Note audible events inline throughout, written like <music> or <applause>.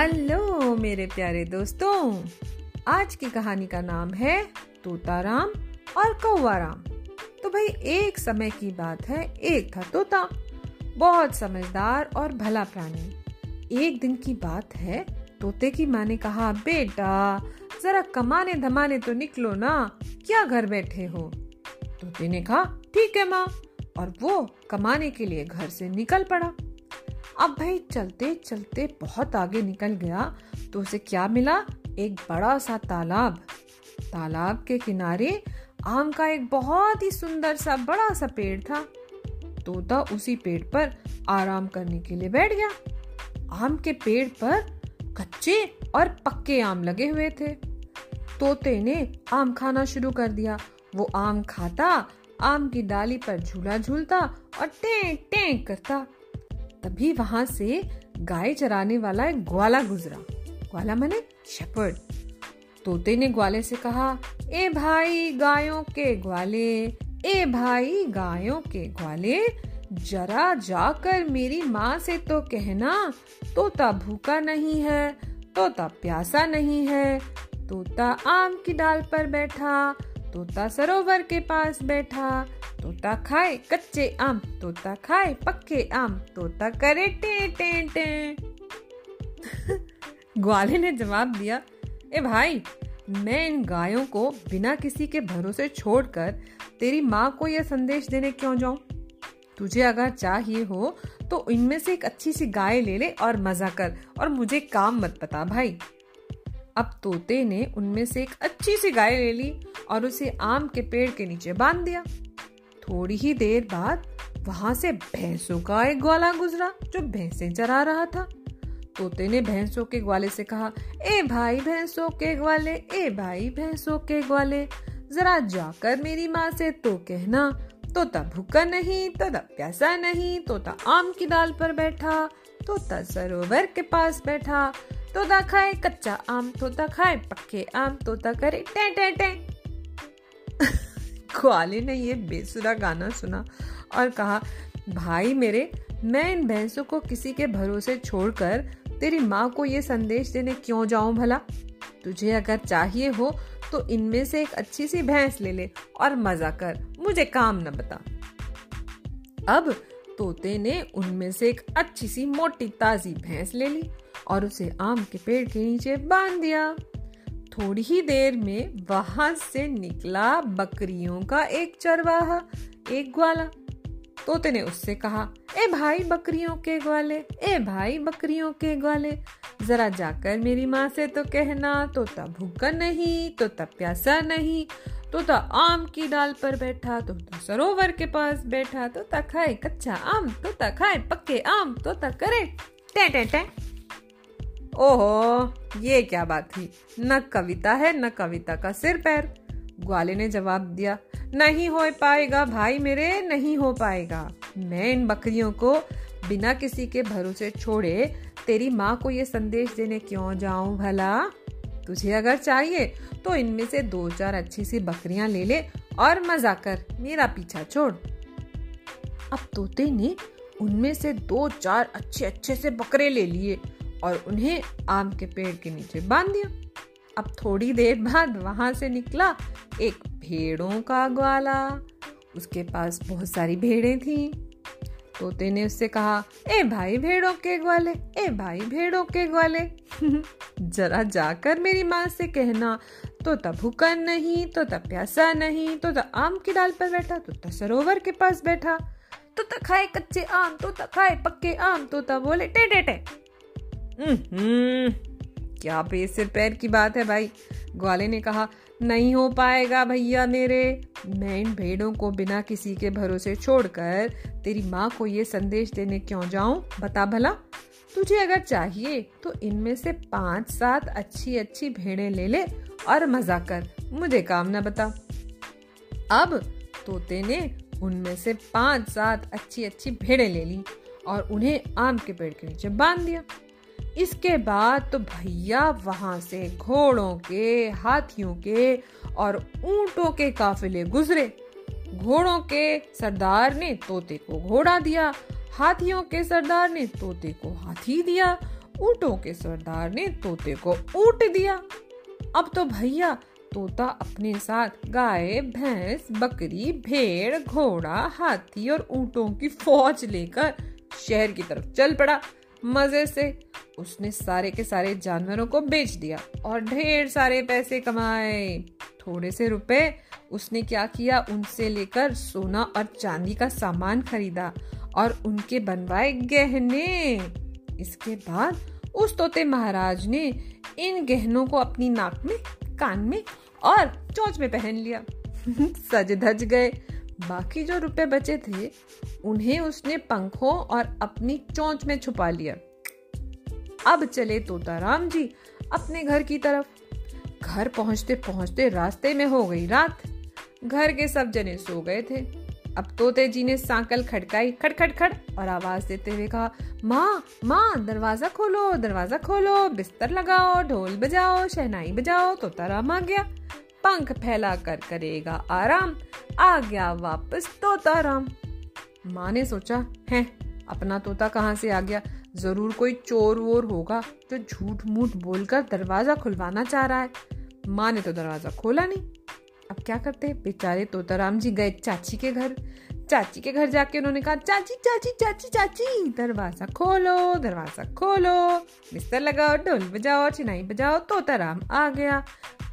Hello मेरे प्यारे दोस्तों। आज की कहानी का नाम है तोताराम और कौवाराम तो भाई, एक समय की बात है, एक था तोता। बहुत समझदार और भला प्राणी। एक दिन की बात है, तोते की माँ ने कहा, बेटा, जरा कमाने धमाने तो निकलो ना, क्या घर बैठे हो? तोते ने कहा, ठीक है माँ। और वो कमाने के लिए घर से निकल पड़ा। अब भाई चलते चलते बहुत आगे निकल गया तो उसे क्या मिला? एक बड़ा सा तालाब। तालाब के किनारे आम का एक बहुत ही सुंदर सा बड़ा सा पेड़ था। तोता उसी पेड़ पर आराम करने के लिए बैठ गया। आम के पेड़ पर कच्चे और पक्के आम लगे हुए थे। तोते ने आम खाना शुरू कर दिया। वो आम खाता, आम की डाली पर झूला झूलता और टें टें करता। तभी वहाँ से गाय चराने वाला एक ग्वाला गुजरा। ग्वाला मने शेपर्ड तोते ने ग्वाले से कहा, ए भाई गायों के ग्वाले, ए भाई गायों के ग्वाले, जरा जाकर मेरी माँ से तो कहना, तोता भूखा नहीं है, तोता प्यासा नहीं है, तोता आम की डाल पर बैठा, तोता सरोवर के पास बैठा तोता खाए, कच्चे आम, तोता खाए, पक्के आम, तोता करे टे टे टे। <laughs> ग्वाले ने जवाब दिया, ए भाई, मैं इन गायों को बिना किसी के भरोसे छोड़कर तेरी माँ को यह संदेश देने क्यों जाऊँ? तुझे अगर चाहिए हो तो इनमें से एक अच्छी सी गाय ले ले और मज़ा कर, और मुझे काम मत बता भाई। अब तोते ने उनमें से एक अच्छी सी गाय ले ली और उसे आम के पेड़ के नीचे बाँध दिया। थोड़ी ही देर बाद वहाँ से भैंसों का एक ग्वाला गुजरा, जो भैंसे चरा रहा था। तोते ने भैंसों के ग्वाले से कहा, ए भाई भैंसों के ग्वाले, ए भाई भैंसों के ग्वाले, जरा जाकर मेरी माँ से तो कहना, तोता भूखा नहीं, तोता प्यासा नहीं, तोता आम की डाल पर बैठा, तोता सरोवर के पास बैठा, तोता खाए कच्चा आम, तोता खाए पक्के आम, तोता करे टे टे टे। ग्वाले ने ये बेसुरा गाना सुना और कहा, भाई मेरे, मैं इन भैंसों को किसी के भरोसे छोड़कर तेरी माँ को ये संदेश देने क्यों जाऊँ भला? तुझे अगर चाहिए हो तो इनमें से एक अच्छी सी भैंस ले ले और मज़ा कर, मुझे काम न बता। अब तोते ने उनमें से एक अच्छी सी मोटी ताजी भैंस ले ली और उसे आम के पेड़ के नीचे बाँध दिया। थोड़ी ही देर में वहाँ से निकला बकरियों का एक चरवाहा, एक ग्वाला। तोते ने उससे कहा, ए भाई बकरियों के ग्वाले, ए भाई बकरियों के ग्वाले, जरा जाकर मेरी माँ से तो कहना, तोता भूखा नहीं, तोता प्यासा नहीं, तोता आम की डाल पर बैठा, तोता सरोवर के पास बैठा, तोता खाए कच्चा आम, तोता खाए पक्के आम, तोता करे टे टे टे। ओहो, ये क्या बात थी? न कविता है, न कविता का सिर पैर। ग्वाले ने जवाब दिया, नहीं हो पाएगा भाई मेरे, नहीं हो पाएगा। मैं इन बकरियों को बिना किसी के भरोसे छोड़े तेरी माँ को ये संदेश देने क्यों जाऊँ भला? तुझे अगर चाहिए तो इनमें से दो चार अच्छी सी बकरियाँ ले ले और मज़ा कर, मेरा पीछा छोड़। अब तोते ने उनमें से दो चार अच्छे अच्छे से बकरे ले लिए। और उन्हें आम के पेड़ के नीचे बाँध दिया। अब थोड़ी देर बाद वहाँ से निकला एक भेड़ों का ग्वाला। उसके पास बहुत सारी भेड़ें थी। तोते ने उससे कहा, ए भाई भेड़ों के ग्वाले, ए भाई भेड़ों के ग्वाले। <laughs> जरा जाकर मेरी माँ से कहना तोता भूखा नहीं तोता प्यासा नहीं तोता आम की डाल पर बैठा तोता सरोवर के पास बैठा। तोता खाए कच्चे आम तोता खाए पक्के आम तोता बोले टे टे टे। क्या सिर पैर की बात है भाई? ग्वाले ने कहा, नहीं हो पाएगा भैया मेरे। मैं इन भेड़ों को बिना किसी के भरोसे छोड़कर तेरी माँ को ये संदेश देने क्यों जाऊँ? बता भला। तुझे अगर चाहिए तो इनमें से पाँच सात अच्छी अच्छी भेड़े ले ले और मज़ा कर। मुझे काम न बता। अब तोते ने उनमें से पाँच सात अच्छी अच्छी भेड़े ले ली और उन्हें आम के पेड़ के नीचे बाँध दिया। इसके बाद तो भैया वहाँ से घोड़ों के, हाथियों के और ऊंटों के काफिले गुजरे। घोड़ों के सरदार ने तोते को घोड़ा दिया, हाथियों के सरदार ने तोते को हाथी दिया, ऊँटों के सरदार ने तोते को ऊट दिया। अब तो भैया तोता अपने साथ गाय, भैंस, बकरी, भेड़, घोड़ा, हाथी और ऊंटों की फौज लेकर शहर की तरफ़ चल पड़ा। मज़े से उसने सारे के सारे जानवरों को बेच दिया और ढेर सारे पैसे कमाए। थोड़े से रुपए उसने क्या किया? उनसे लेकर सोना और चांदी का सामान खरीदा और उनके बनवाए गहने। इसके बाद उस तोते महाराज ने इन गहनों को अपनी नाक में, कान में और चोंच में पहन लिया। <laughs> सज धज गए। बाकी जो रुपए बचे थे, उन्हें उसने पंखों और अपनी चोंच में छुपा लिया। अब चले तोताराम जी अपने घर की तरफ़। घर पहुँचते पहुँचते रास्ते में हो गई रात। घर के सब जने सो गए थे। अब तोते जी ने सांकल खड़काई खड़ खड़ खड़ और आवाज़ देते हुए कहा, माँ माँ, दरवाज़ा खोलो दरवाज़ा खोलो, बिस्तर लगाओ, ढोल बजाओ, शहनाई बजाओ, तोताराम आ गया। पंख फैला कर करेगा आराम। आ गया वापस तोता राम माँ ने सोचा, है, अपना तोता कहाँ से आ गया? ज़रूर कोई चोर वोर होगा जो झूठ मूठ बोलकर दरवाज़ा खुलवाना चाह रहा है। माँ ने तो दरवाज़ा खोला नहीं। अब क्या करते बेचारे तोताराम जी गए चाची के घर। चाची के घर जाके उन्होंने कहा, चाची चाची चाची चाची, दरवाज़ा खोलो दरवाज़ा खोलो। बिस्तर लगाओ, ढोल बजाओ, चिनाई बजाओ, तोताराम आ गया।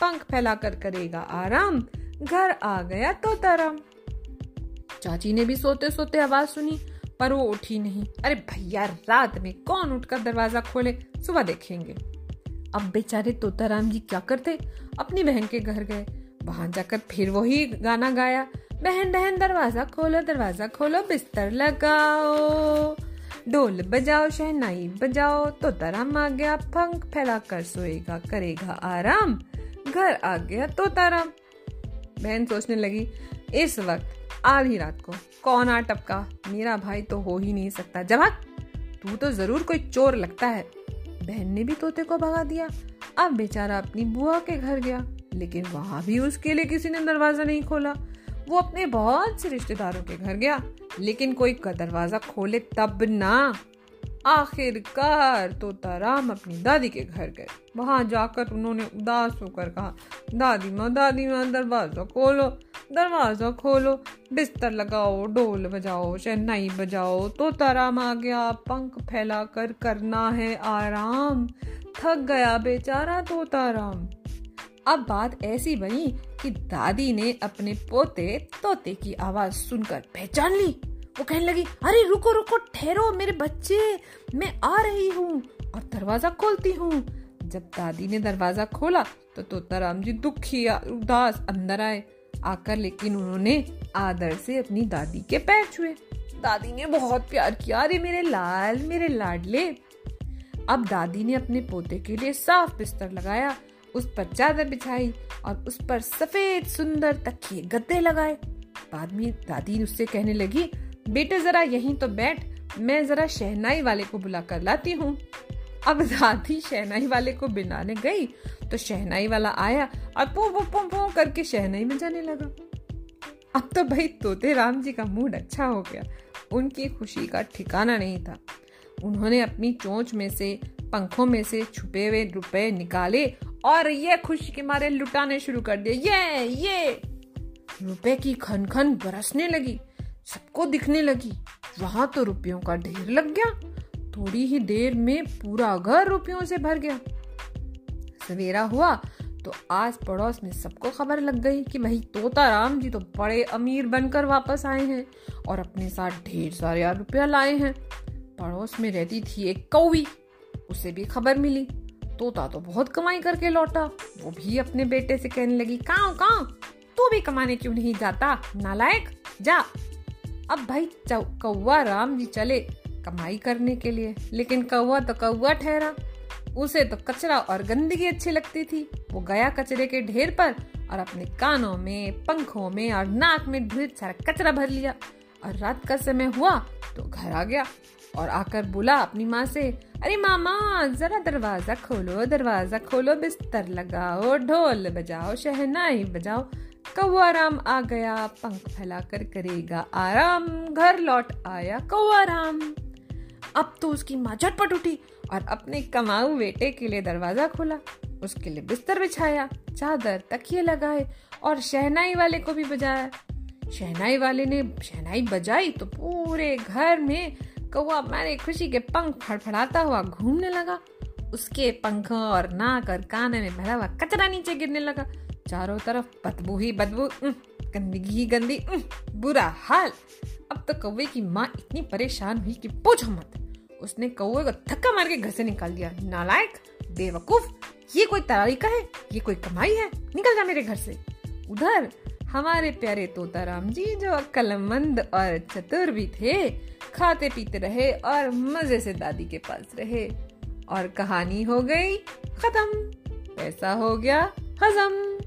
पंख फैलाकर करेगा आराम। घर आ गया तो तोताराम चाची ने भी सोते सोते आवाज़ सुनी, पर वो उठी नहीं। अरे भैया, रात में कौन उठकर दरवाज़ा खोले? सुबह देखेंगे। अब बेचारे तोताराम जी क्या करते? अपनी बहन के घर गए। वहाँ जाकर फिर वही गाना गाया। बहन बहन, दरवाज़ा खोलो दरवाज़ा खोलो, बिस्तर लगाओ। ढोल बजाओ, शहनाई बजाओ तो तराम आ गया। पंख फैलाकर सोएगा, करेगा आराम। घर आ गया तो तारा बहन सोचने लगी, इस वक्त, आधी रात को, कौन आ टपका? मेरा भाई तो हो ही नहीं सकता। जवाब तू तो ज़रूर कोई चोर लगता है। बहन ने भी तोते को भगा दिया। अब बेचारा अपनी बुआ के घर गया, लेकिन वहाँ भी उसके लिए किसी ने दरवाज़ा नहीं खोला। वो अपने बहुत से रिश्तेदारों के घर गया, लेकिन कोई दरवाज़ा खोले तब ना। आखिरकार तोताराम अपनी दादी के घर गए। वहाँ जाकर उन्होंने उदास होकर कहा, दादी माँ दादी माँ, दरवाज़ा खोलो दरवाज़ा खोलो। बिस्तर लगाओ, ढोल बजाओ, शहनाई बजाओ। तोताराम आ गया पंख फैला कर करना है आराम। थक गया बेचारा तोताराम अब बात ऐसी बनी कि दादी ने अपने पोते, तोते की आवाज़ सुनकर पहचान ली। वो कहने लगी, अरे, रुको रुको, ठहरो, मेरे बच्चे, मैं आ रही हूँ और दरवाज़ा खोलती हूँ। जब दादी ने दरवाज़ा खोला तो तोताराम जी दुखी उदास अंदर आए, आकर लेकिन उन्होंने आदर से अपनी दादी के पैर छुए। दादी ने बहुत प्यार किया, अरे, मेरे लाल, मेरे लाडले। अब दादी ने अपने पोते के लिए साफ़ बिस्तर लगाया, उस पर चादर बिछाई और उस पर सफ़ेद सुंदर तकिए गद्दे लगाए। बाद में दादी उससे कहने लगी बेटे जरा यहीं तो बैठ, मैं जरा शहनाई वाले को बुला कर लाती हूँ। अब दादी शहनाई वाले को बिनाने गई तो शहनाई वाला आया और पो पो पो पो करके शहनाई में जाने लगा। अब तो भाई तोते राम जी का मूड अच्छा हो गया, उनकी खुशी का ठिकाना नहीं था। उन्होंने अपनी चोंच में से, पंखों में से छुपे हुए रुपए निकाले और ये खुशी के मारे लुटाने शुरू कर दिए। ये ये। रुपए की खन खन बरसने लगी। सबको दिखने लगी। वहाँ तो रुपयों का ढेर लग गया। थोड़ी ही देर में पूरा घर रुपयों से भर गया। सवेरा हुआ तो आस पड़ोस में सबको खबर लग गई कि भाई तोता राम जी तो बड़े अमीर बनकर वापस आए हैं और अपने साथ ढेर सारे रुपया लाए हैं। पड़ोस में रहती थी एक कौवी। उसे भी खबर मिली। तोता तो बहुत कमाई करके लौटा। वो भी अपने बेटे से कहने लगी काओ काओ तू भी कमाने क्यों नहीं जाता? नालायक, जा। अब भाई कौवा राम जी चले कमाई करने के लिए। लेकिन कौवा तो कौवा ठहरा। उसे तो कचरा और गंदगी अच्छी लगती थी। वो गया कचरे के ढेर पर और अपने कानों में, पंखों में और नाक में ढेर सारा कचरा भर लिया। और रात का समय हुआ तो घर आ गया और आकर बोला अपनी माँ से, अरे मामा, जरा दरवाज़ा खोलो दरवाज़ा खोलो, बिस्तर लगाओ, ढोल बजाओ, शहनाई बजाओ कौआ राम आ गया, पंख फैलाकर करेगा आराम। घर लौट आया कौआ राम अब तो उसकी माँ झटपट उठी और अपने कमाऊ बेटे के लिए दरवाज़ा खोला। उसके लिए बिस्तर बिछाया, चादर, तकिए लगाए और शहनाई वाले को भी बजाया। शहनाई वाले ने शहनाई बजाई तो पूरे घर में कौआ मैंने खुशी के पंख फड़फड़ाता हुआ घूमने लगा। उसके पंखों और नाक और कान में भरा हुआ कचरा नीचे गिरने लगा। चारों तरफ़ बदबू ही बदबू गंदगी ही गंदी बुरा हाल। अब तो कौवे की माँ इतनी परेशान हुई कि पूछो मत। उसने कौवे को धक्का मार के घर से निकाल दिया। नालायक, बेवकूफ़, ये कोई तरीका है? ये कोई कमाई है? निकल जा मेरे घर से। उधर हमारे प्यारे तोताराम जी, जो अक्लमंद और चतुर भी थे, खाते पीते रहे और मज़े से दादी के पास रहे। और कहानी हो गई खत्म। पैसा हो गया हजम।